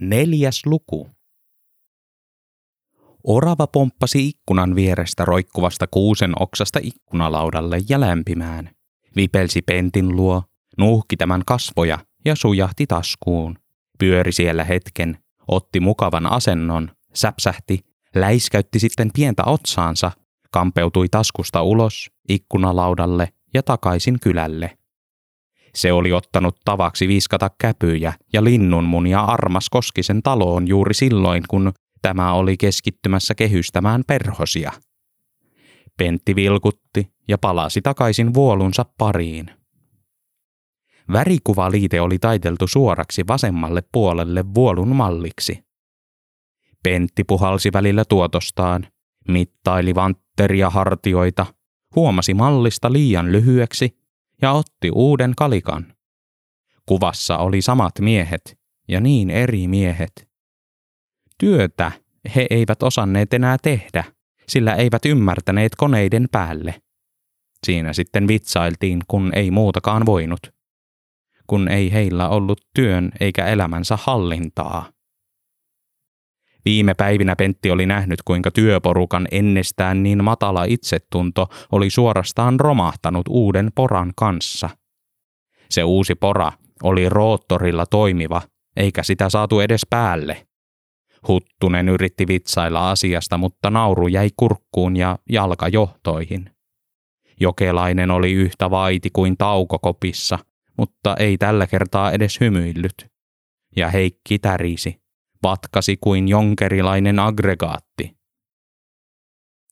Neljäs luku. Orava pomppasi ikkunan vierestä roikkuvasta kuusen oksasta ikkunalaudalle ja lämpimään. Vipelsi pentin luo, nuuhki tämän kasvoja ja sujahti taskuun. Pyöri siellä hetken, otti mukavan asennon, säpsähti, läiskäytti sitten pientä otsaansa, kampeutui taskusta ulos, ikkunalaudalle ja takaisin kylälle. Se oli ottanut tavaksi viskata käpyjä ja linnunmunia Armas Koskisen taloon juuri silloin, kun tämä oli keskittymässä kehystämään perhosia. Pentti vilkutti ja palasi takaisin vuolunsa pariin. Värikuvaliite oli taiteltu suoraksi vasemmalle puolelle vuolun malliksi. Pentti puhalsi välillä tuotostaan, mittaili vantteria hartioita, huomasi mallista liian lyhyeksi ja otti uuden kalikan. Kuvassa oli samat miehet ja niin eri miehet. Työtä he eivät osanneet enää tehdä, sillä eivät ymmärtäneet koneiden päälle. Siinä sitten vitsailtiin, kun ei muutakaan voinut. Kun ei heillä ollut työn eikä elämänsä hallintaa. Viime päivinä Pentti oli nähnyt, kuinka työporukan ennestään niin matala itsetunto oli suorastaan romahtanut uuden poran kanssa. Se uusi pora oli roottorilla toimiva, eikä sitä saatu edes päälle. Huttunen yritti vitsailla asiasta, mutta nauru jäi kurkkuun ja jalka johtoihin. Jokelainen oli yhtä vaiti kuin taukokopissa, mutta ei tällä kertaa edes hymyillyt. Ja Heikki tärisi vatkasi kuin jonkerilainen aggregaatti.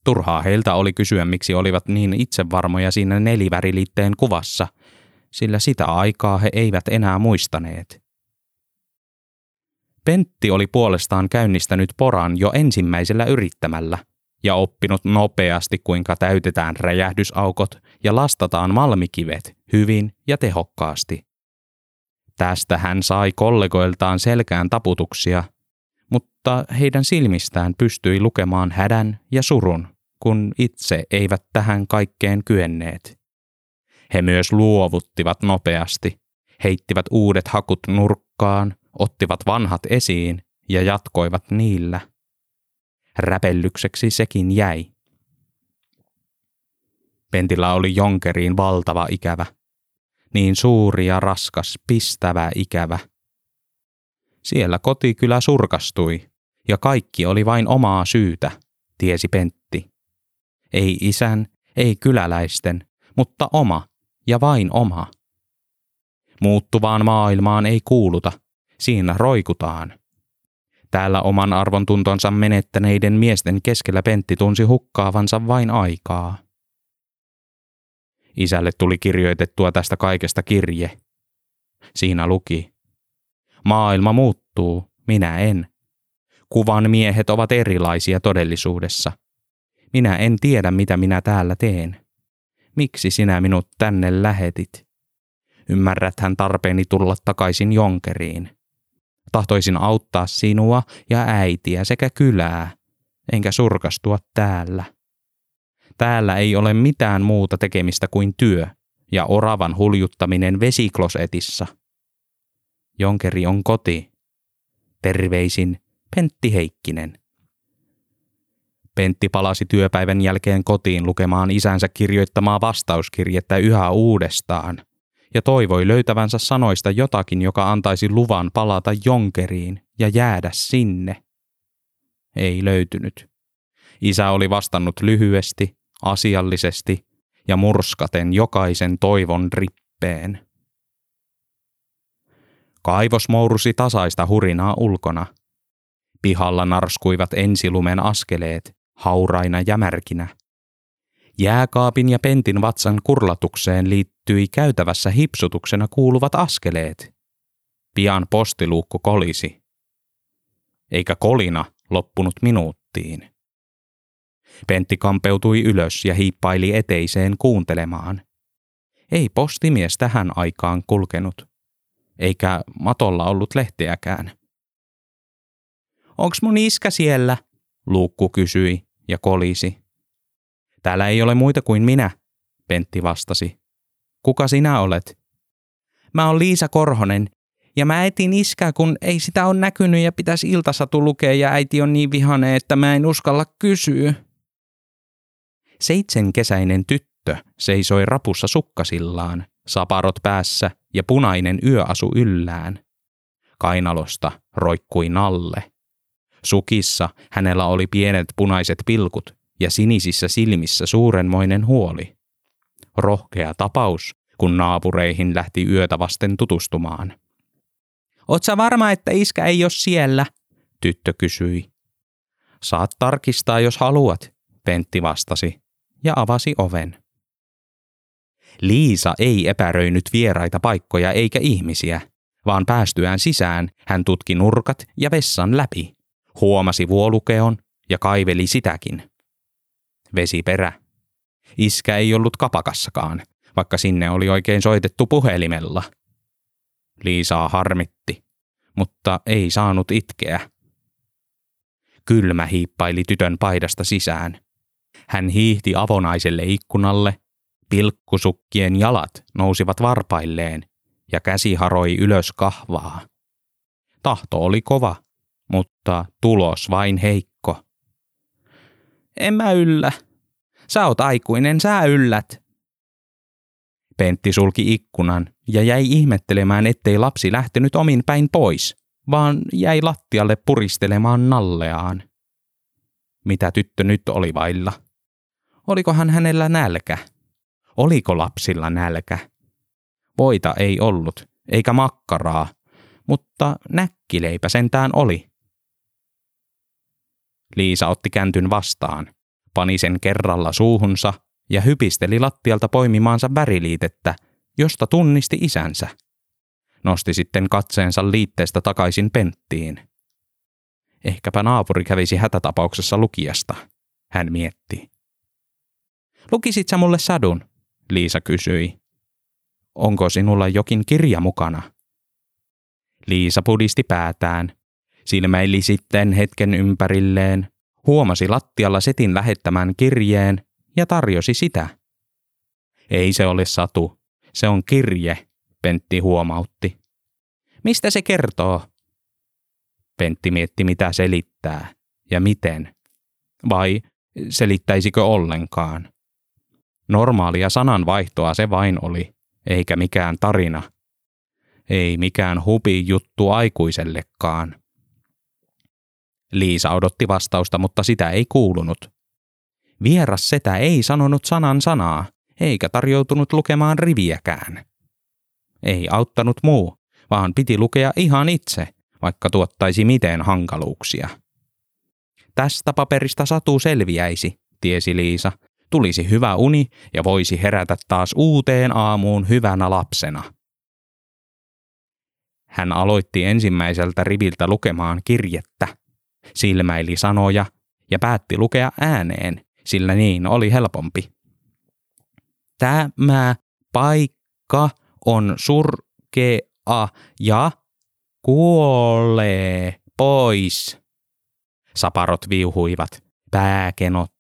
Turhaa heiltä oli kysyä, miksi olivat niin itsevarmoja siinä neliväriliitteen kuvassa, sillä sitä aikaa he eivät enää muistaneet. Pentti oli puolestaan käynnistänyt poran jo ensimmäisellä yrittämällä ja oppinut nopeasti, kuinka täytetään räjähdysaukot ja lastataan malmikivet hyvin ja tehokkaasti. Tästä hän sai kollegoiltaan selkään taputuksia mutta heidän silmistään pystyi lukemaan hädän ja surun, kun itse eivät tähän kaikkeen kyenneet. He myös luovuttivat nopeasti, heittivät uudet hakut nurkkaan, ottivat vanhat esiin ja jatkoivat niillä. Räpellykseksi sekin jäi. Pentillä oli jonkeriin valtava ikävä. Niin suuri ja raskas, pistävä ikävä – siellä koti kyllä surkastui, ja kaikki oli vain omaa syytä, tiesi Pentti. Ei isän, ei kyläläisten, mutta oma ja vain oma. Muuttuvaan maailmaan ei kuuluta, siinä roikutaan. Täällä oman arvon tuntonsa menettäneiden miesten keskellä Pentti tunsi hukkaavansa vain aikaa. Isälle tuli kirjoitettua tästä kaikesta kirje. Siinä luki, Maailma muuttuu, minä en. Kuvan miehet ovat erilaisia todellisuudessa. Minä en tiedä, mitä minä täällä teen. Miksi sinä minut tänne lähetit? Ymmärräthän tarpeeni tulla takaisin Jonkeriin. Tahtoisin auttaa sinua ja äitiä sekä kylää, enkä surkastua täällä. Täällä ei ole mitään muuta tekemistä kuin työ ja oravan huljuttaminen vesiklosetissa – Jonkeri on koti. Terveisin Pentti Heikkinen. Pentti palasi työpäivän jälkeen kotiin lukemaan isänsä kirjoittamaa vastauskirjettä yhä uudestaan ja toivoi löytävänsä sanoista jotakin, joka antaisi luvan palata Jonkeriin ja jäädä sinne. Ei löytynyt. Isä oli vastannut lyhyesti, asiallisesti ja murskaten jokaisen toivon rippeen. Kaivos mourusi tasaista hurinaa ulkona. Pihalla narskuivat ensilumen askeleet, hauraina ja märkinä. Jääkaapin ja pentin vatsan kurlatukseen liittyi käytävässä hipsutuksena kuuluvat askeleet. Pian postiluukku kolisi. Eikä kolina loppunut minuuttiin. Pentti kampeutui ylös ja hiippaili eteiseen kuuntelemaan. Ei postimies tähän aikaan kulkenut eikä matolla ollut lehteäkään. Onks mun iskä siellä? Luukku kysyi ja kolisi. Täällä ei ole muita kuin minä, Pentti vastasi. Kuka sinä olet? Mä oon Liisa Korhonen Ja mä etin iskää, kun ei sitä ole näkynyt ja pitäisi iltasatu lukea ja äiti on niin vihane, että mä en uskalla kysyä. Seitsemänkesäinen tyttö seisoi rapussa sukkasillaan, saparot päässä ja punainen yöasu yllään. Kainalosta roikkui nalle. Sukissa hänellä oli pienet punaiset pilkut ja sinisissä silmissä suurenmoinen huoli. Rohkea tapaus, kun naapureihin lähti yötä vasten tutustumaan. Oot varma, että iskä ei ole siellä? Tyttö kysyi. Saat tarkistaa, jos haluat, Pentti vastasi ja avasi oven. Liisa ei epäröinyt vieraita paikkoja eikä ihmisiä, vaan päästyään sisään hän tutki nurkat ja vessan läpi, huomasi vuolukeon ja kaiveli sitäkin. Vesiperä. Iskä ei ollut kapakassakaan, vaikka sinne oli oikein soitettu puhelimella. Liisaa harmitti, mutta ei saanut itkeä. Kylmä hiippaili tytön paidasta sisään. Hän hiihti avonaiselle ikkunalle, pilkkusukkien jalat nousivat varpailleen ja käsi haroi ylös kahvaa. Tahto oli kova, mutta tulos vain heikko. En mä yllä. Sä oot aikuinen, sä yllät. Pentti sulki ikkunan ja jäi ihmettelemään, ettei lapsi lähtenyt omin päin pois, vaan jäi lattialle puristelemaan nalleaan. Mitä tyttö nyt oli vailla? Olikohan hänellä nälkä? Oliko lapsilla nälkä? Voita ei ollut, eikä makkaraa, mutta näkkileipä sentään oli. Liisa otti käntyn vastaan, pani sen kerralla suuhunsa ja hypisteli lattialta poimimaansa väriliitettä, josta tunnisti isänsä. Nosti sitten katseensa liitteestä takaisin penttiin. Ehkäpä naapuri kävisi hätätapauksessa lukijasta, hän mietti. Lukisit sä mulle sadun? Liisa kysyi. Onko sinulla jokin kirja mukana? Liisa pudisti päätään, silmäili sitten hetken ympärilleen, huomasi lattialla setin lähettämän kirjeen ja tarjosi sitä. Ei se ole satu, se on kirje, Pentti huomautti. Mistä se kertoo? Pentti mietti mitä selittää ja miten. Vai selittäisikö ollenkaan? Normaalia sananvaihtoa se vain oli, eikä mikään tarina. Ei mikään hupi juttu aikuisellekaan. Liisa odotti vastausta, mutta sitä ei kuulunut. Vieras setä ei sanonut sanan sanaa, eikä tarjoutunut lukemaan riviäkään. Ei auttanut muu, vaan piti lukea ihan itse, vaikka tuottaisi miten hankaluuksia. Tästä paperista satu selviäisi, tiesi Liisa, tulisi hyvä uni ja voisi herätä taas uuteen aamuun hyvänä lapsena. Hän aloitti ensimmäiseltä riviltä lukemaan kirjettä, silmäili sanoja ja päätti lukea ääneen, sillä niin oli helpompi. Tämä paikka on surkea ja kuolee pois. Saparot viuhuivat, pääkenot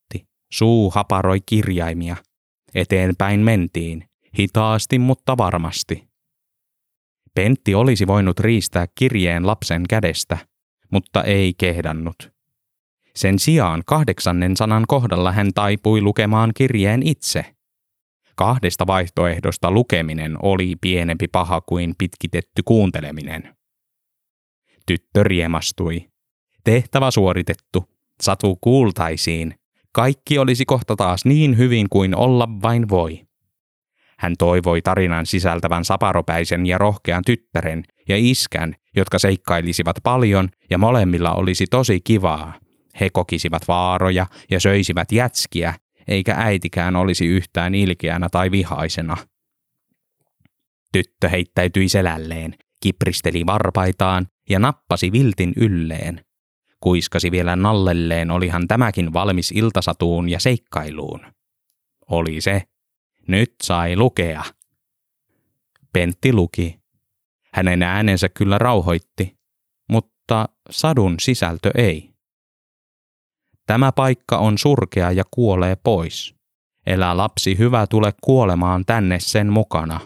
Suu haparoi kirjaimia. Eteenpäin mentiin, hitaasti mutta varmasti. Pentti olisi voinut riistää kirjeen lapsen kädestä, mutta ei kehdannut. Sen sijaan kahdeksannen sanan kohdalla hän taipui lukemaan kirjeen itse. Kahdesta vaihtoehdosta lukeminen oli pienempi paha kuin pitkitetty kuunteleminen. Tyttö riemastui. Tehtävä suoritettu. Satu kuultaisiin, kaikki olisi kohta taas niin hyvin kuin olla vain voi. Hän toivoi tarinan sisältävän saparopäisen ja rohkean tyttären ja iskän, jotka seikkailisivat paljon ja molemmilla olisi tosi kivaa. He kokisivat vaaroja ja söisivät jätskiä, eikä äitikään olisi yhtään ilkeänä tai vihaisena. Tyttö heittäytyi selälleen, kipristeli varpaitaan ja nappasi viltin ylleen. Kuiskasi vielä nallelleen, olihan tämäkin valmis iltasatuun ja seikkailuun. Oli se. Nyt sai lukea. Pentti luki. Hänen äänensä kyllä rauhoitti, mutta sadun sisältö ei. Tämä paikka on surkea ja kuolee pois. Elä lapsi hyvä tule kuolemaan tänne sen mukana.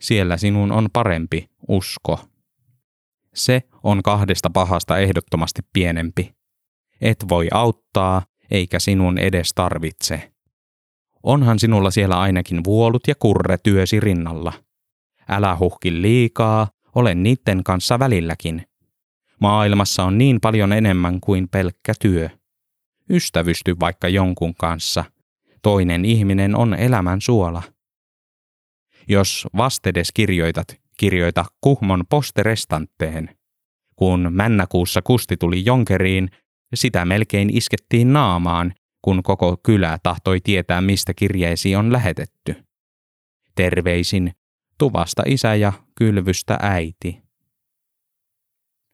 Siellä sinun on parempi, usko. Se on kahdesta pahasta ehdottomasti pienempi. Et voi auttaa, eikä sinun edes tarvitse. Onhan sinulla siellä ainakin vuolut ja kurre työsi rinnalla. Älä huhki liikaa, olen niiden kanssa välilläkin. Maailmassa on niin paljon enemmän kuin pelkkä työ. Ystävysty vaikka jonkun kanssa. Toinen ihminen on elämän suola. Jos vastedes kirjoitat, kirjoita Kuhmon posterestantteen. Kun männäkuussa Kusti tuli Jonkeriin, sitä melkein iskettiin naamaan, kun koko kylä tahtoi tietää, mistä kirjeesi on lähetetty. Terveisin tuvasta isä ja kylvystä äiti.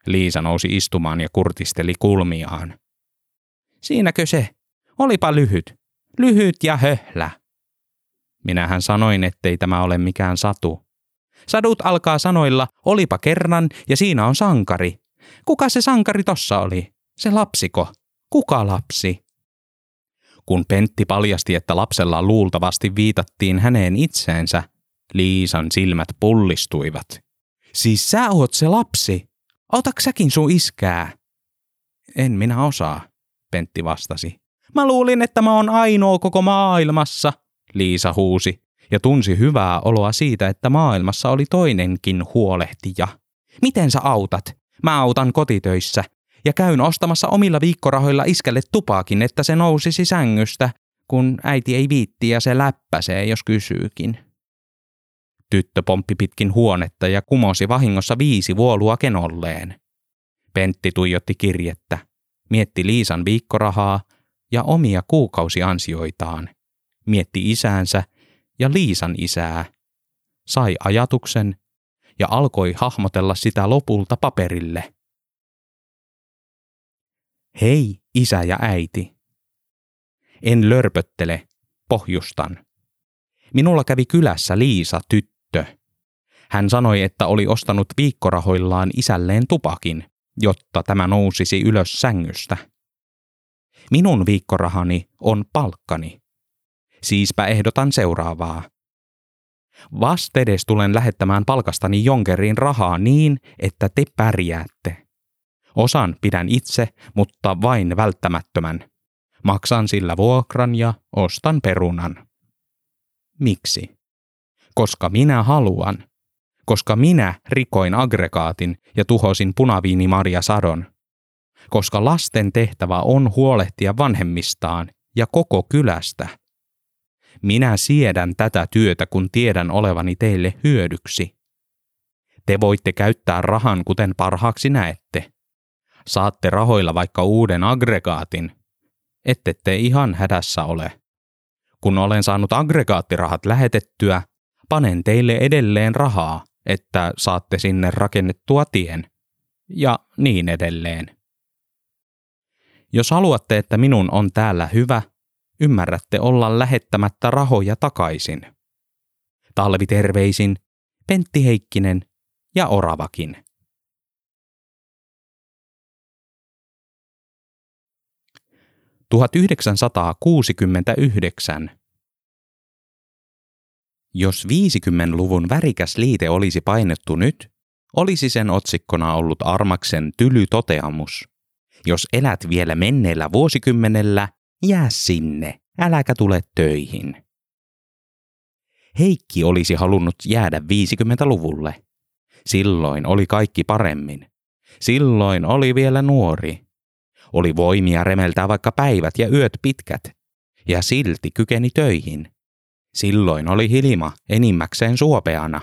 Liisa nousi istumaan ja kurtisteli kulmiaan. Siinäkö se? Olipa lyhyt. Lyhyt ja höhlä. Minähän sanoin, ettei tämä ole mikään satu. Sadut alkaa sanoilla, olipa kerran ja siinä on sankari. Kuka se sankari tossa oli? Se lapsiko? Kuka lapsi? Kun Pentti paljasti, että lapsella luultavasti viitattiin häneen itseensä, Liisan silmät pullistuivat. Siis sä oot se lapsi? Otaks säkin sun iskää? En minä osaa, Pentti vastasi. Mä luulin, että mä oon ainoa koko maailmassa, Liisa huusi ja tunsi hyvää oloa siitä, että maailmassa oli toinenkin huolehtija. Miten sä autat? Mä autan kotitöissä ja käyn ostamassa omilla viikkorahoilla iskelle tupaakin, että se nousisi sängystä, kun äiti ei viitti ja se läppäsee, jos kysyykin. Tyttö pomppi pitkin huonetta ja kumosi vahingossa viisi vuolua kenolleen. Pentti tuijotti kirjettä, mietti Liisan viikkorahaa ja omia kuukausiansioitaan, mietti isäänsä ja Liisan isää, sai ajatuksen ja alkoi hahmotella sitä lopulta paperille. Hei, isä ja äiti. En lörpöttele, pohjustan. Minulla kävi kylässä Liisa tyttö. Hän sanoi, että oli ostanut viikkorahoillaan isälleen tupakin, jotta tämä nousisi ylös sängystä. Minun viikkorahani on palkkani. Siispä ehdotan seuraavaa. Vastedes tulen lähettämään palkastani jonkeriin rahaa niin, että te pärjäätte. Osan pidän itse, mutta vain välttämättömän. Maksan sillä vuokran ja ostan perunan. Miksi? Koska minä haluan. Koska minä rikoin aggregaatin ja tuhosin punaviinimarja sadon. Koska lasten tehtävä on huolehtia vanhemmistaan ja koko kylästä. Minä siedän tätä työtä, kun tiedän olevani teille hyödyksi. Te voitte käyttää rahan, kuten parhaaksi näette. Saatte rahoilla vaikka uuden aggregaatin. Ette te ihan hädässä ole. Kun olen saanut aggregaattirahat lähetettyä, panen teille edelleen rahaa, että saatte sinne rakennettua tien. Ja niin edelleen. Jos haluatte, että minun on täällä hyvä, ymmärrätte olla lähettämättä rahoja takaisin. Talviterveisin Pentti Heikkinen ja Oravakin. Tuhatyhdeksänsataakuusikymmentäyhdeksän. Jos 50-luvun värikäs liite olisi painettu nyt, olisi sen otsikkona ollut Armaksen tyly toteamus. Jos elät vielä menneellä vuosikymmenellä, Jää sinne, äläkä tule töihin. Heikki olisi halunnut jäädä 50-luvulle. Silloin oli kaikki paremmin. Silloin oli vielä nuori. Oli voimia remeltää vaikka päivät ja yöt pitkät. Ja silti kykeni töihin. Silloin oli Hilma enimmäkseen suopeana.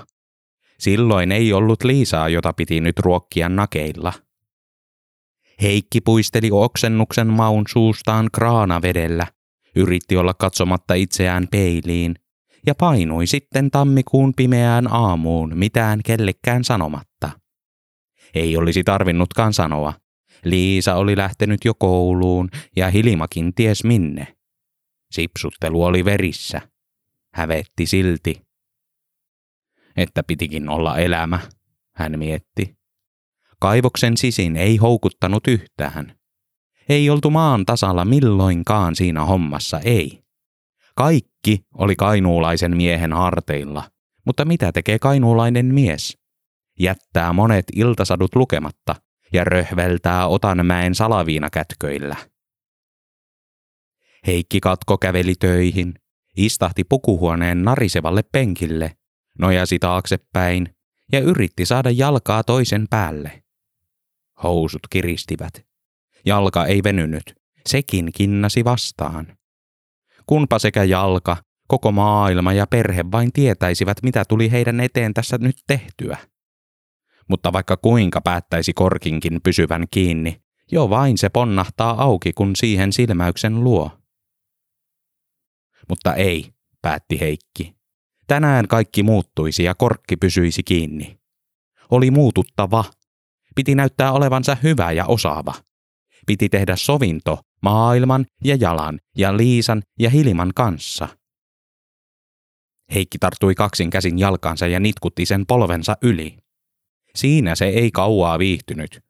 Silloin ei ollut Liisaa, jota piti nyt ruokkia nakeilla – Heikki puisteli oksennuksen maun suustaan kraanavedellä, yritti olla katsomatta itseään peiliin ja painui sitten tammikuun pimeään aamuun mitään kellekään sanomatta. Ei olisi tarvinnutkaan sanoa. Liisa oli lähtenyt jo kouluun ja Hilimakin ties minne. Sipsuttelu oli verissä. Hävetti silti. Että pitikin olla elämä, hän mietti. Kaivoksen sisin ei houkuttanut yhtään. Ei oltu maan tasalla milloinkaan siinä hommassa, ei. Kaikki oli kainuulaisen miehen harteilla, mutta mitä tekee kainuulainen mies? jättää monet iltasadut lukematta ja röhveltää Otanmäen salaviinakätköillä. Heikki Katko käveli töihin, istahti pukuhuoneen narisevalle penkille, nojasi taaksepäin ja yritti saada jalkaa toisen päälle. Housut kiristivät. Jalka ei venynyt, sekin kinnasi vastaan. Kunpa sekä jalka, koko maailma ja perhe vain tietäisivät, mitä tuli heidän eteen tässä nyt tehtyä. Mutta vaikka kuinka päättäisi korkinkin pysyvän kiinni, jo vain se ponnahtaa auki, kun siihen silmäyksen luo. Mutta ei, päätti Heikki. Tänään kaikki muuttuisi ja korkki pysyisi kiinni. Oli muututtava. Piti näyttää olevansa hyvä ja osaava. Piti tehdä sovinto maailman ja jalan ja Liisan ja Hilman kanssa. Heikki tarttui kaksin käsin jalkaansa ja nitkutti sen polvensa yli. Siinä se ei kauaa viihtynyt.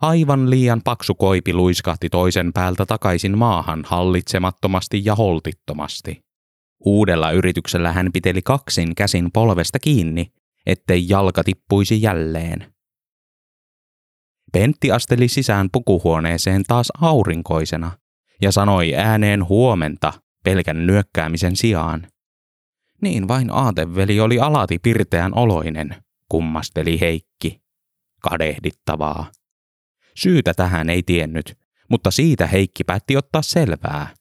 Aivan liian paksu koipi luiskahti toisen päältä takaisin maahan hallitsemattomasti ja holtittomasti. Uudella yrityksellä hän piteli kaksin käsin polvesta kiinni, ettei jalka tippuisi jälleen. Pentti asteli sisään pukuhuoneeseen taas aurinkoisena ja sanoi ääneen huomenta pelkän nyökkäämisen sijaan. Niin vain aateveli oli alati pirteän oloinen, kummasteli Heikki. Kadehdittavaa. Syytä tähän ei tiennyt, mutta siitä Heikki päätti ottaa selvää.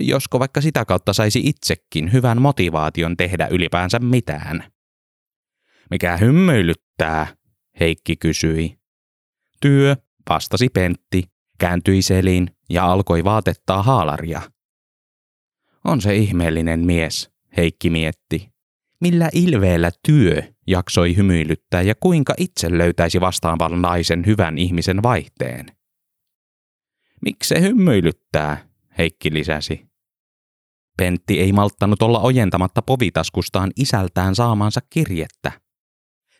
Josko vaikka sitä kautta saisi itsekin hyvän motivaation tehdä ylipäänsä mitään. Mikä hymyilyttää, Heikki kysyi. Työ, vastasi Pentti, kääntyi seliin ja alkoi vaatettaa haalaria. On se ihmeellinen mies, Heikki mietti. Millä ilveellä työ jaksoi hymyilyttää ja kuinka itse löytäisi vastaavan naisen hyvän ihmisen vaihteen? Miksi se hymyilyttää, Heikki lisäsi. Pentti ei malttanut olla ojentamatta povitaskustaan isältään saamansa kirjettä.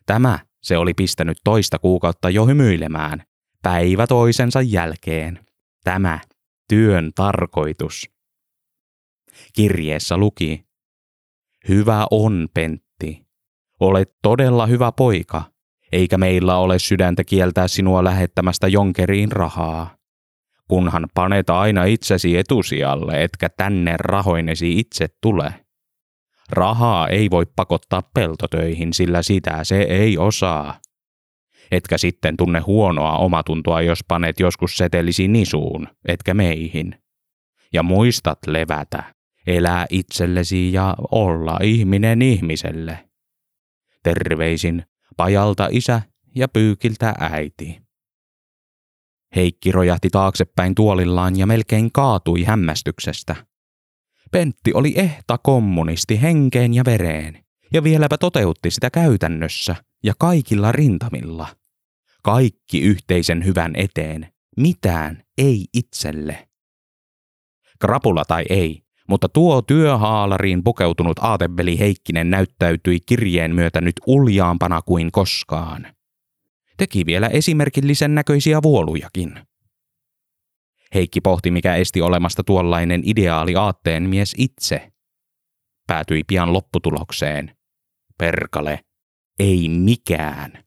Tämä se oli pistänyt toista kuukautta jo hymyilemään, päivä toisensa jälkeen. Tämä työn tarkoitus. Kirjeessä luki, Hyvä on, Pentti. Olet todella hyvä poika, eikä meillä ole sydäntä kieltää sinua lähettämästä jonkeriin rahaa. Kunhan panet aina itsesi etusijalle, etkä tänne rahoinesi itse tule. Rahaa ei voi pakottaa peltotöihin, sillä sitä se ei osaa. Etkä sitten tunne huonoa omatuntoa, jos panet joskus setelisi nisuun, etkä meihin. Ja muistat levätä, elää itsellesi ja olla ihminen ihmiselle. Terveisin pajalta isä ja pyykiltä äiti. Heikki rojahti taaksepäin tuolillaan ja melkein kaatui hämmästyksestä. Pentti oli ehta kommunisti henkeen ja vereen, ja vieläpä toteutti sitä käytännössä ja kaikilla rintamilla. Kaikki yhteisen hyvän eteen, mitään ei itselle. Krapula tai ei, mutta tuo työhaalariin pukeutunut aateveli Heikkinen näyttäytyi kirjeen myötä nyt uljaampana kuin koskaan. Teki vielä esimerkillisen näköisiä vuolujakin. Heikki pohti, mikä esti olemasta tuollainen ideaali aatteen mies itse. Päätyi pian lopputulokseen. Perkale, ei mikään.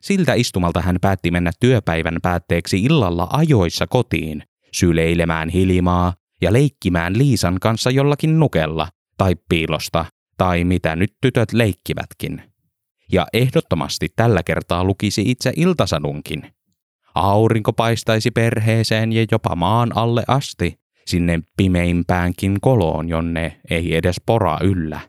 Siltä istumalta hän päätti mennä työpäivän päätteeksi illalla ajoissa kotiin, syleilemään hilmaa ja leikkimään Liisan kanssa jollakin nukella tai piilosta tai mitä nyt tytöt leikkivätkin. Ja ehdottomasti tällä kertaa lukisi itse iltasadunkin. Aurinko paistaisi perheeseen ja jopa maan alle asti, sinne pimeimpäänkin koloon, jonne ei edes pora yllä.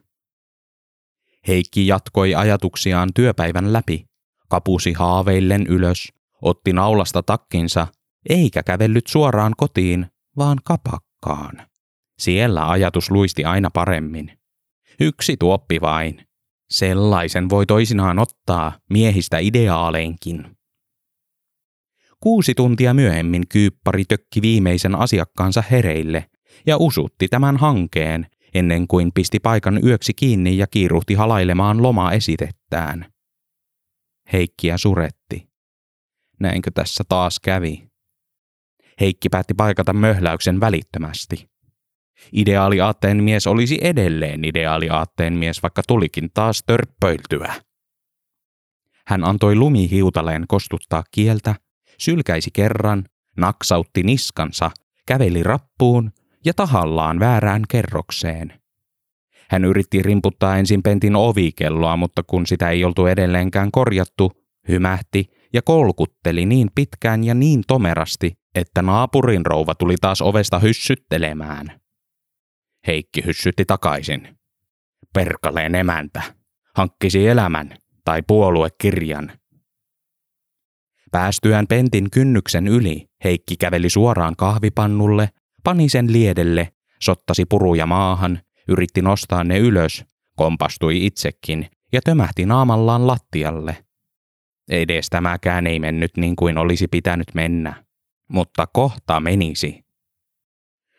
Heikki jatkoi ajatuksiaan työpäivän läpi, kapusi haaveillen ylös, otti naulasta takkinsa, eikä kävellyt suoraan kotiin, vaan kapakkaan. Siellä ajatus luisti aina paremmin. Yksi tuoppi vain. Sellaisen voi toisinaan ottaa miehistä ideaaleinkin. Kuusi tuntia myöhemmin kyyppari tökki viimeisen asiakkaansa hereille ja usutti tämän hankeen ennen kuin pisti paikan yöksi kiinni ja kiiruhti halailemaan loma-esitettään. Heikkiä suretti. Näinkö tässä taas kävi? Heikki päätti paikata möhläyksen välittömästi. Ideaaliaatteen mies olisi edelleen ideaaliaatteen mies, vaikka tulikin taas törppöiltyä. Hän antoi lumihiutaleen kostuttaa kieltä, sylkäisi kerran, naksautti niskansa, käveli rappuun ja tahallaan väärään kerrokseen. Hän yritti rimputtaa ensin Pentin ovikelloa, mutta kun sitä ei oltu edelleenkään korjattu, hymähti ja kolkutteli niin pitkään ja niin tomerasti, että naapurin rouva tuli taas ovesta hyssyttelemään. Heikki hyssytti takaisin. Perkaleen emäntä. Hankkisi elämän tai puoluekirjan. Päästyään Pentin kynnyksen yli, Heikki käveli suoraan kahvipannulle, pani sen liedelle, sottasi puruja maahan, yritti nostaa ne ylös, kompastui itsekin ja tömähti naamallaan lattialle. Edes tämäkään ei mennyt niin kuin olisi pitänyt mennä, mutta kohta menisi.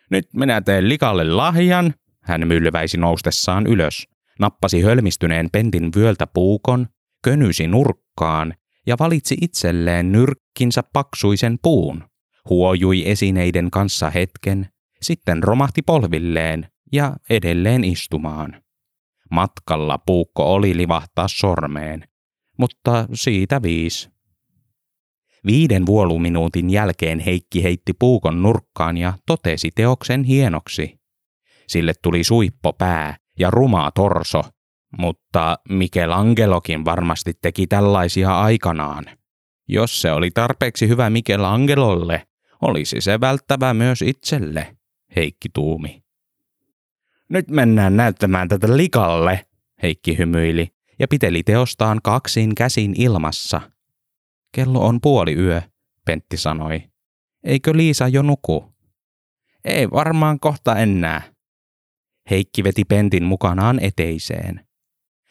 Nyt minä teen likalle lahjan, hän mylväisi noustessaan ylös, nappasi hölmistyneen pentin vyöltä puukon, könysi nurkkaan ja valitsi itselleen nyrkkinsä paksuisen puun, huojui esineiden kanssa hetken, sitten romahti polvilleen ja edelleen istumaan. Matkalla puukko oli livahtaa sormeen, mutta siitä viisi. Viiden vuoluminuutin jälkeen Heikki heitti puukon nurkkaan ja totesi teoksen hienoksi. Sille tuli suippo pää ja rumaa torso, mutta Michelangelokin varmasti teki tällaisia aikanaan. Jos se oli tarpeeksi hyvä Michelangelolle, olisi se välttävä myös itselle, Heikki tuumi. Nyt mennään näyttämään tätä likalle, Heikki hymyili ja piteli teostaan kaksin käsin ilmassa. Kello on puoli yö, Pentti sanoi. Eikö Liisa jo nuku? Ei varmaan kohta enää. Heikki veti Pentin mukanaan eteiseen.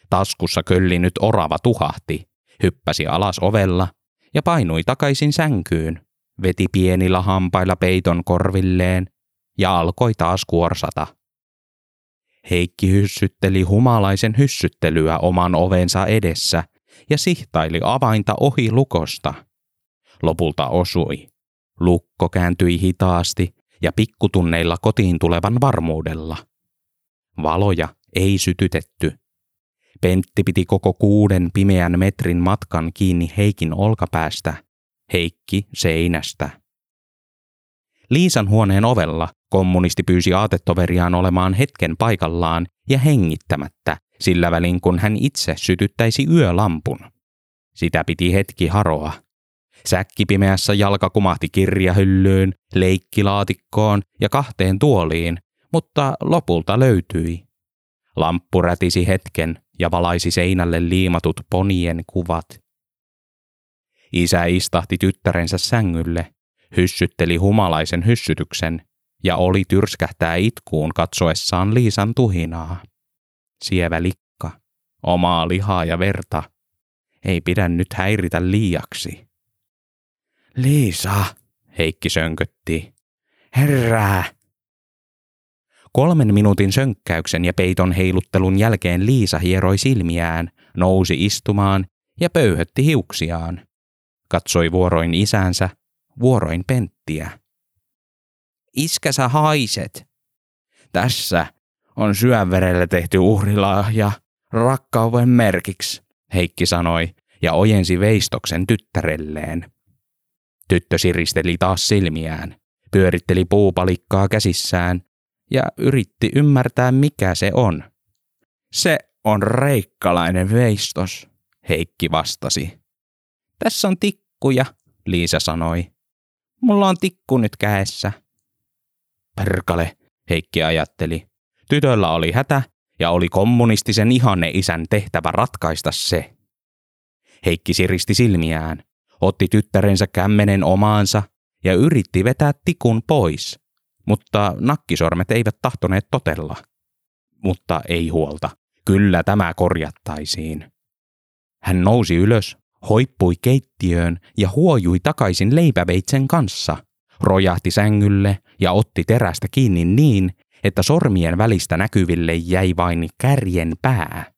Taskussa kölli nyt orava tuhahti, hyppäsi alas ovella ja painui takaisin sänkyyn, veti pienillä hampailla peiton korvilleen ja alkoi taas kuorsata. Heikki hyssytteli humalaisen hyssyttelyä oman ovensa edessä ja sihtaili avainta ohi lukosta. Lopulta osui. Lukko kääntyi hitaasti ja pikkutunneilla kotiin tulevan varmuudella. Valoja ei sytytetty. Pentti piti koko kuuden pimeän metrin matkan kiinni Heikin olkapäästä, Heikki seinästä. Liisan huoneen ovella kommunisti pyysi aatetoveriaan olemaan hetken paikallaan ja hengittämättä, sillä välin kun hän itse sytyttäisi yölampun. Sitä piti hetki haroa. Säkki pimeässä jalka kumahti kirjahyllyyn, leikkilaatikkoon ja kahteen tuoliin, mutta lopulta löytyi. Lamppu rätisi hetken ja valaisi seinälle liimatut ponien kuvat. Isä istahti tyttärensä sängylle, hyssytteli humalaisen hyssytyksen ja oli tyrskähtää itkuun katsoessaan Liisan tuhinaa. Sievä likka, omaa lihaa ja verta, ei pidä nyt häiritä liiaksi. Liisa, Heikki sönkötti. Herää! Kolmen minuutin sönkkäyksen ja peiton heiluttelun jälkeen Liisa hieroi silmiään, nousi istumaan ja pöyhötti hiuksiaan. Katsoi vuoroin isänsä, vuoroin Penttiä. Iskä sä haiset. Tässä on syöverelle tehty uhrilahja rakkauden merkiksi, Heikki sanoi ja ojensi veistoksen tyttärelleen. Tyttö siristeli taas silmiään, pyöritteli puupalikkaa käsissään ja yritti ymmärtää mikä se on. Se on reikkalainen veistos, Heikki vastasi. Tässä on tikkuja, Liisa sanoi. Mulla on tikku nyt käessä. Perkale, Heikki ajatteli. Tytöllä oli hätä ja oli kommunistisen ihanne isän tehtävä ratkaista se. Heikki siristi silmiään, otti tyttärensä kämmenen omaansa ja yritti vetää tikun pois, mutta nakkisormet eivät tahtoneet totella. Mutta ei huolta, kyllä tämä korjattaisiin. Hän nousi ylös, hoippui keittiöön ja huojui takaisin leipäveitsen kanssa – rojahti sängylle ja otti terästä kiinni niin, että sormien välistä näkyville jäi vain kärjen pää.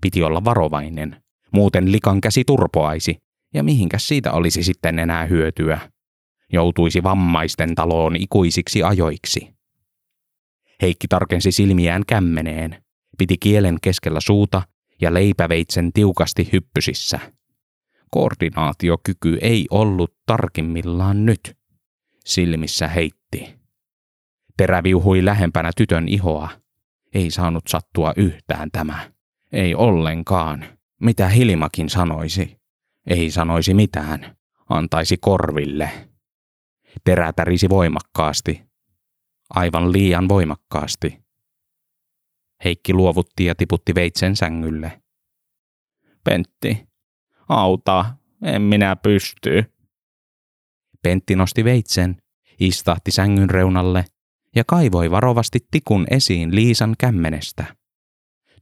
Piti olla varovainen, muuten likan käsi turpoaisi, ja mihinkäs siitä olisi sitten enää hyötyä. Joutuisi vammaisten taloon ikuisiksi ajoiksi. Heikki tarkensi silmiään kämmeneen, piti kielen keskellä suuta ja leipäveitsen tiukasti hyppysissä. Koordinaatiokyky ei ollut tarkimmillaan nyt. Silmissä heitti. Terä viuhui lähempänä tytön ihoa. Ei saanut sattua yhtään tämä. Ei ollenkaan. Mitä Hilmakin sanoisi? Ei sanoisi mitään. Antaisi korville. Terä tärisi voimakkaasti. Aivan liian voimakkaasti. Heikki luovutti ja tiputti veitsen sängylle. Pentti, auta, en minä pysty. Pentti nosti veitsen, istahti sängyn reunalle ja kaivoi varovasti tikun esiin Liisan kämmenestä.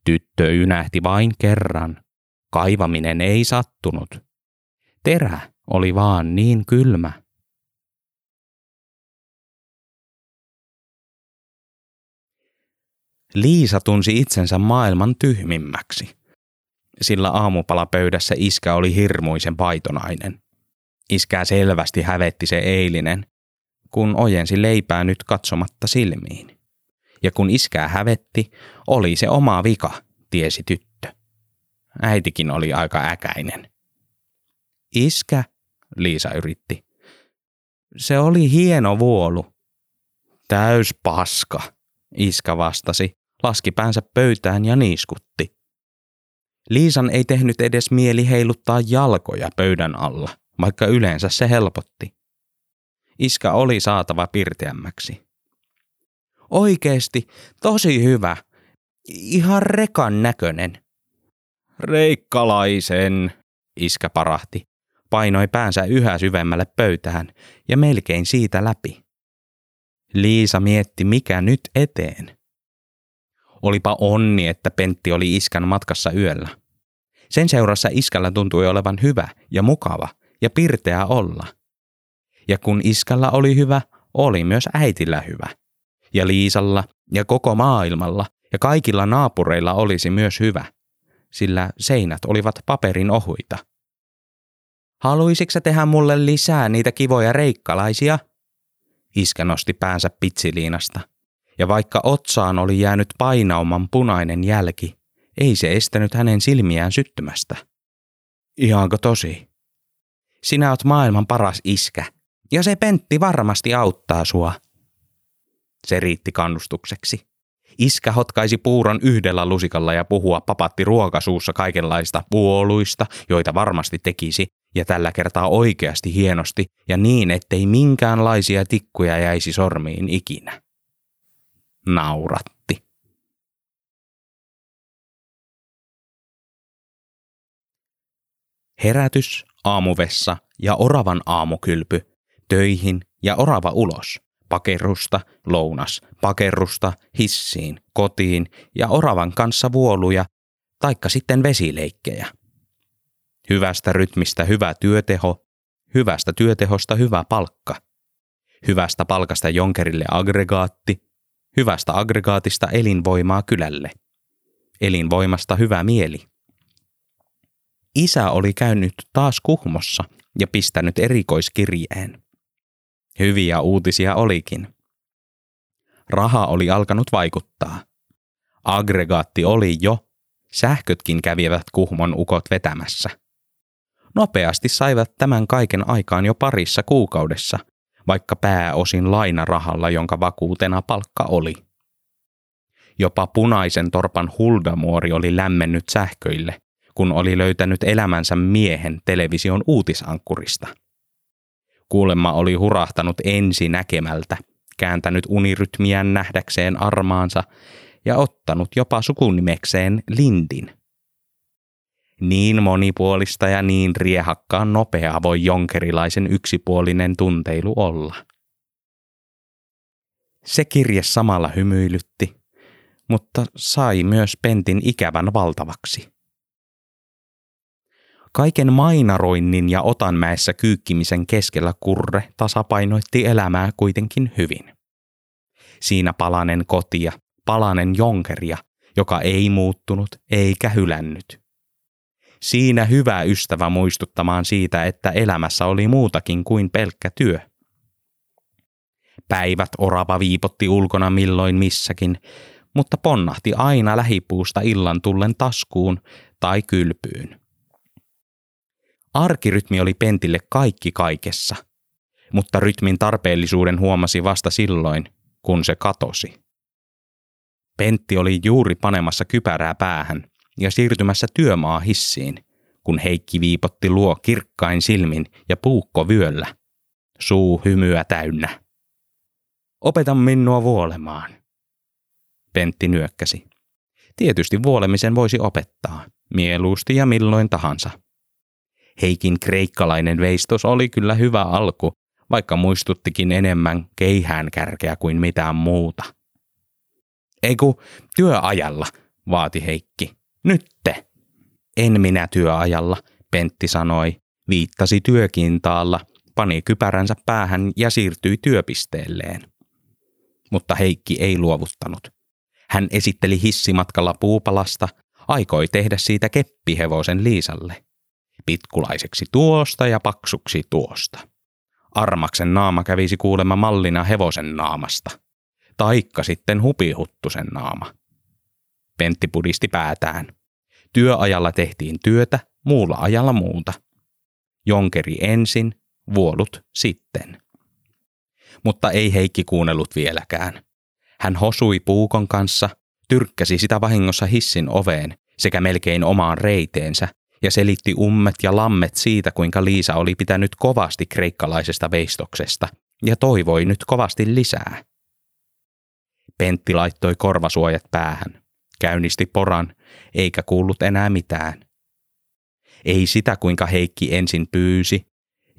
Tyttö ynähti vain kerran. Kaivaminen ei sattunut. Terä oli vaan niin kylmä. Liisa tunsi itsensä maailman tyhmimmäksi. Sillä aamupalapöydässä iskä oli hirmuisen vaitonainen. Iskää selvästi hävetti se eilinen, kun ojensi leipää nyt katsomatta silmiin. Ja kun iskää hävetti, oli se oma vika, tiesi tyttö. Äitikin oli aika äkäinen. Iskä, Liisa yritti. Se oli hieno vuolu. Täys paska, iskä vastasi, laski päänsä pöytään ja niiskutti. Liisan ei tehnyt edes mieli heiluttaa jalkoja pöydän alla, vaikka yleensä se helpotti. Iskä oli saatava pirteämmäksi. Oikeesti, tosi hyvä. Ihan rekan näköinen. Reikkalaisen, iskä parahti. Painoi päänsä yhä syvemmälle pöytään ja melkein siitä läpi. Liisa mietti, mikä nyt eteen. Olipa onni, että Pentti oli iskän matkassa yöllä. Sen seurassa iskällä tuntui olevan hyvä ja mukava ja pirteä olla. Ja kun iskällä oli hyvä, oli myös äitillä hyvä. Ja Liisalla ja koko maailmalla ja kaikilla naapureilla olisi myös hyvä, sillä seinät olivat paperin ohuita. Haluisitko tehdä mulle lisää niitä kivoja reikkalaisia? Iskä nosti päänsä pitsiliinasta ja vaikka otsaan oli jäänyt painauman punainen jälki, ei se estänyt hänen silmiään syttymästä. Ihanko tosi? Sinä oot maailman paras iskä, ja se Pentti varmasti auttaa sua. Se riitti kannustukseksi. Iskä hotkaisi puuron yhdellä lusikalla ja puhua papatti ruokasuussa kaikenlaista puoluista, joita varmasti tekisi, ja tällä kertaa oikeasti hienosti ja niin, ettei minkäänlaisia tikkuja jäisi sormiin ikinä nauratti. Herätys, aamuvessa ja oravan aamukylpy, töihin ja orava ulos, pakerusta, lounas, pakerusta, hissiin, kotiin ja oravan kanssa vuoluja, taikka sitten vesileikkejä. Hyvästä rytmistä hyvä työteho, hyvästä työtehosta hyvä palkka. Hyvästä palkasta jonkerille aggregaatti, hyvästä aggregaatista elinvoimaa kylälle. Elinvoimasta hyvä mieli. Isä oli käynyt taas Kuhmossa ja pistänyt erikoiskirjeen. Hyviä uutisia olikin. Raha oli alkanut vaikuttaa. Aggregaatti oli jo, sähkötkin kävivät Kuhmon ukot vetämässä. Nopeasti saivat tämän kaiken aikaan jo parissa kuukaudessa – vaikka pääosin lainarahalla, jonka vakuutena palkka oli. Jopa punaisen torpan huldamuori oli lämmennyt sähköille, kun oli löytänyt elämänsä miehen television uutisankkurista. Kuulemma oli hurahtanut ensi näkemältä, kääntänyt unirytmiään nähdäkseen armaansa ja ottanut jopa sukunimekseen Lindin – niin monipuolista ja niin riehakkaan nopeaa voi jonkerilaisen yksipuolinen tunteilu olla. Se kirje samalla hymyilytti, mutta sai myös Pentin ikävän valtavaksi. Kaiken mainaroinnin ja otanmäessä kyykkimisen keskellä kurre tasapainoitti elämää kuitenkin hyvin. Siinä palanen kotia, palanen jonkeria, joka ei muuttunut eikä hylännyt. Siinä hyvä ystävä muistuttamaan siitä, että elämässä oli muutakin kuin pelkkä työ. Päivät orava viipotti ulkona milloin missäkin, mutta ponnahti aina lähipuusta illan tullen taskuun tai kylpyyn. Arkirytmi oli Pentille kaikki kaikessa, mutta rytmin tarpeellisuuden huomasi vasta silloin, kun se katosi. Pentti oli juuri panemassa kypärää päähän ja siirtymässä työmaa hissiin, kun Heikki viipotti luo kirkkain silmin ja puukko vyöllä, suu hymyä täynnä. Opeta minua vuolemaan. Pentti nyökkäsi. Tietysti vuolemisen voisi opettaa, mieluusti ja milloin tahansa. Heikin kreikkalainen veistos oli kyllä hyvä alku, vaikka muistuttikin enemmän keihään kärkeä kuin mitään muuta. Eiku, työajalla, vaati Heikki. Nytte. En minä työajalla, Pentti sanoi, viittasi työkintaalla, pani kypäränsä päähän ja siirtyi työpisteelleen. Mutta Heikki ei luovuttanut. Hän esitteli hissimatkalla puupalasta, aikoi tehdä siitä keppihevosen Liisalle. Pitkulaiseksi tuosta ja paksuksi tuosta. Armaksen naama kävisi kuulemma mallina hevosen naamasta. Taikka sitten hupihuttusen naama. Pentti pudisti päätään. Työajalla tehtiin työtä, muulla ajalla muuta. Jonkeri ensin, vuolut sitten. Mutta ei Heikki kuunnellut vieläkään. Hän hosui puukon kanssa, tyrkkäsi sitä vahingossa hissin oveen sekä melkein omaan reiteensä ja selitti ummet ja lammet siitä, kuinka Liisa oli pitänyt kovasti kreikkalaisesta veistoksesta ja toivoi nyt kovasti lisää. Pentti laittoi korvasuojat päähän, käynnisti poran, eikä kuullut enää mitään. Ei sitä, kuinka Heikki ensin pyysi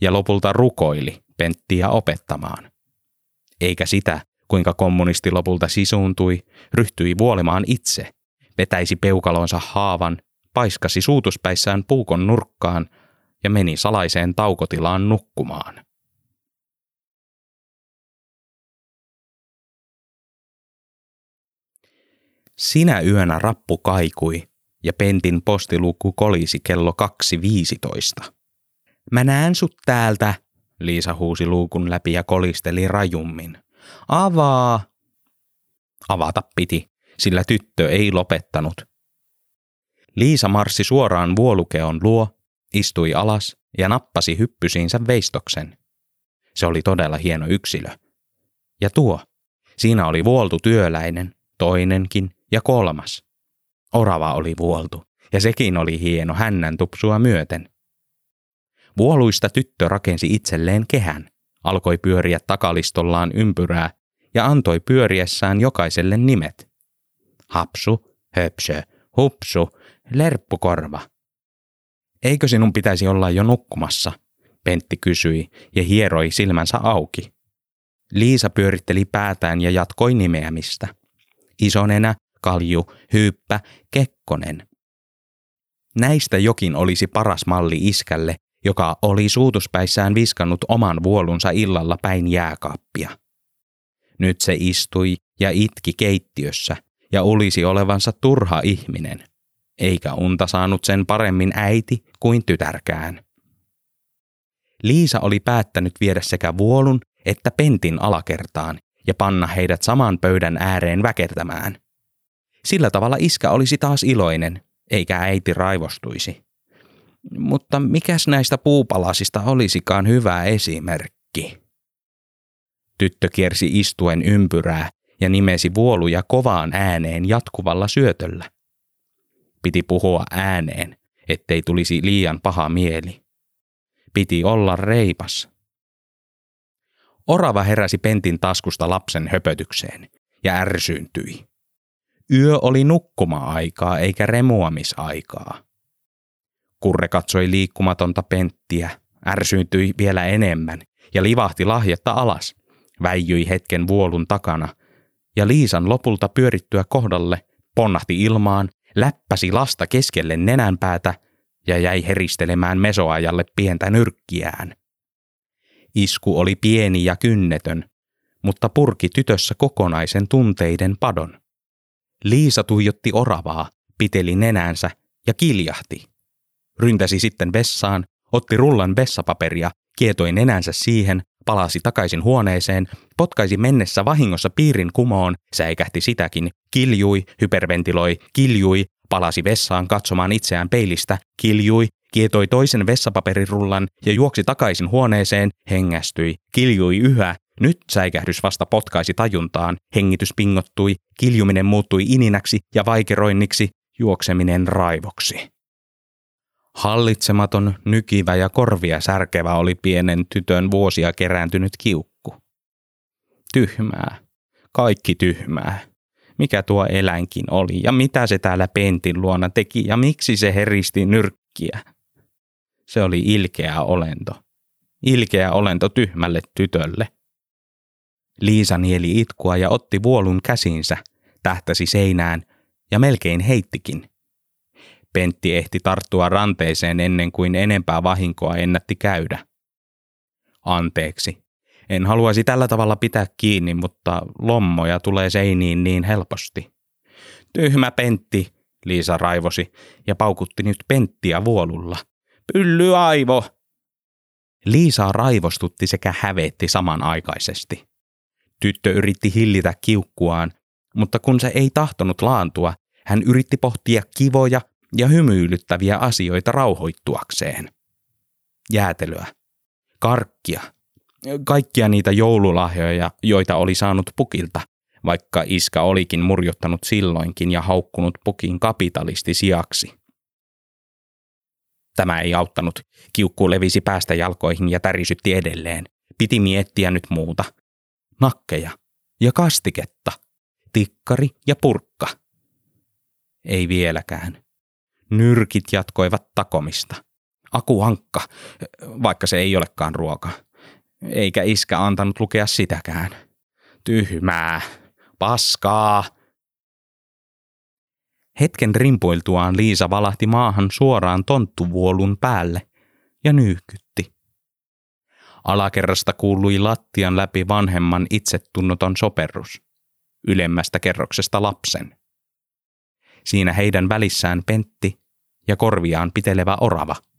ja lopulta rukoili Penttiä opettamaan. Eikä sitä, kuinka kommunisti lopulta sisuuntui, ryhtyi vuolemaan itse, vetäisi peukalonsa haavan, paiskasi suutuspäissään puukon nurkkaan ja meni salaiseen taukotilaan nukkumaan. Sinä yönä rappu kaikui ja Pentin postiluku kolisi kello 2.15. Mä näen sut täältä, Liisa huusi luukun läpi ja kolisteli rajummin. Avaa! Avata piti, sillä tyttö ei lopettanut. Liisa marssi suoraan vuolukeon luo, istui alas ja nappasi hyppysiinsä veistoksen. Se oli todella hieno yksilö. Ja tuo, siinä oli vuoltu työläinen, toinenkin ja kolmas. Orava oli vuoltu, ja sekin oli hieno hännän tupsua myöten. Vuoluista tyttö rakensi itselleen kehän, alkoi pyöriä takalistollaan ympyrää ja antoi pyöriessään jokaiselle nimet. Hapsu, höpsö, hupsu, lerppukorva. Eikö sinun pitäisi olla jo nukkumassa? Pentti kysyi ja hieroi silmänsä auki. Liisa pyöritteli päätään ja jatkoi nimeämistä. Isonenä, kalju, hyyppä, kekkonen. Näistä jokin olisi paras malli iskälle, joka oli suutuspäissään viskannut oman vuolunsa illalla päin jääkaappia. Nyt se istui ja itki keittiössä ja olisi olevansa turha ihminen, eikä unta saanut sen paremmin äiti kuin tytärkään. Liisa oli päättänyt viedä sekä vuolun että pentin alakertaan ja panna heidät saman pöydän ääreen väkertämään. Sillä tavalla iskä olisi taas iloinen, eikä äiti raivostuisi. Mutta mikäs näistä puupalasista olisikaan hyvä esimerkki? Tyttö kiersi istuen ympyrää ja nimesi vuoluja kovaan ääneen jatkuvalla syötöllä. Piti puhua ääneen, ettei tulisi liian paha mieli. Piti olla reipas. Orava heräsi Pentin taskusta lapsen höpötykseen ja ärsyyntyi. Yö oli nukkuma-aikaa eikä remuamisaikaa. Kurre katsoi liikkumatonta penttiä, ärsyyntyi vielä enemmän ja livahti lahjetta alas, väijyi hetken vuolun takana ja Liisan lopulta pyörittyä kohdalle ponnahti ilmaan, läppäsi lasta keskelle nenänpäätä ja jäi heristelemään mesoajalle pientä nyrkkiään. Isku oli pieni ja kynnetön, mutta purki tytössä kokonaisen tunteiden padon. Liisa tuijotti oravaa, piteli nenänsä ja kiljahti. Ryntäsi sitten vessaan, otti rullan vessapaperia, kietoi nenänsä siihen, palasi takaisin huoneeseen, potkaisi mennessä vahingossa piirin kumoon, säikähti sitäkin, kiljui, hyperventiloi, kiljui, palasi vessaan katsomaan itseään peilistä, kiljui, kietoi toisen vessapaperirullan ja juoksi takaisin huoneeseen, hengästyi, kiljui yhä, nyt säikähdys vasta potkaisi tajuntaan, hengitys pingottui, kiljuminen muuttui ininäksi ja vaikeroinniksi, juokseminen raivoksi. Hallitsematon, nykivä ja korvia särkevä oli pienen tytön vuosia kerääntynyt kiukku. Tyhmää. Kaikki tyhmää. Mikä tuo eläinkin oli ja mitä se täällä pentin luona teki ja miksi se heristi nyrkkiä. Se oli ilkeä olento. Ilkeä olento tyhmälle tytölle. Liisa nieli itkua ja otti vuolun käsinsä, tähtäsi seinään ja melkein heittikin. Pentti ehti tarttua ranteeseen ennen kuin enempää vahinkoa ennätti käydä. Anteeksi. En haluaisi tällä tavalla pitää kiinni, mutta lommoja tulee seiniin niin helposti. Tyhmä Pentti, Liisa raivosi ja paukutti nyt Penttiä vuolulla. Pylly aivo! Liisa raivostutti sekä hävetti samanaikaisesti. Tyttö yritti hillitä kiukkuaan, mutta kun se ei tahtonut laantua, hän yritti pohtia kivoja ja hymyilyttäviä asioita rauhoittuakseen. Jäätelöä, karkkia, kaikkia niitä joululahjoja, joita oli saanut pukilta, vaikka iska olikin murjottanut silloinkin ja haukkunut pukin kapitalisti sijaksi. Tämä ei auttanut. Kiukku levisi päästä jalkoihin ja tärisytti edelleen. Piti miettiä nyt muuta. Nakkeja ja kastiketta, tikkari ja purkka. Ei vieläkään. Nyrkit jatkoivat takomista. Akuankka, vaikka se ei olekaan ruoka. Eikä iskä antanut lukea sitäkään. Tyhmää, paskaa. Hetken rimpoiltuaan Liisa valahti maahan suoraan tonttuvuolun päälle ja nyykytti. Alakerrasta kuului lattian läpi vanhemman itsetunnoton soperrus. Ylemmästä kerroksesta lapsen. Siinä heidän välissään pentti ja korviaan pitelevä orava –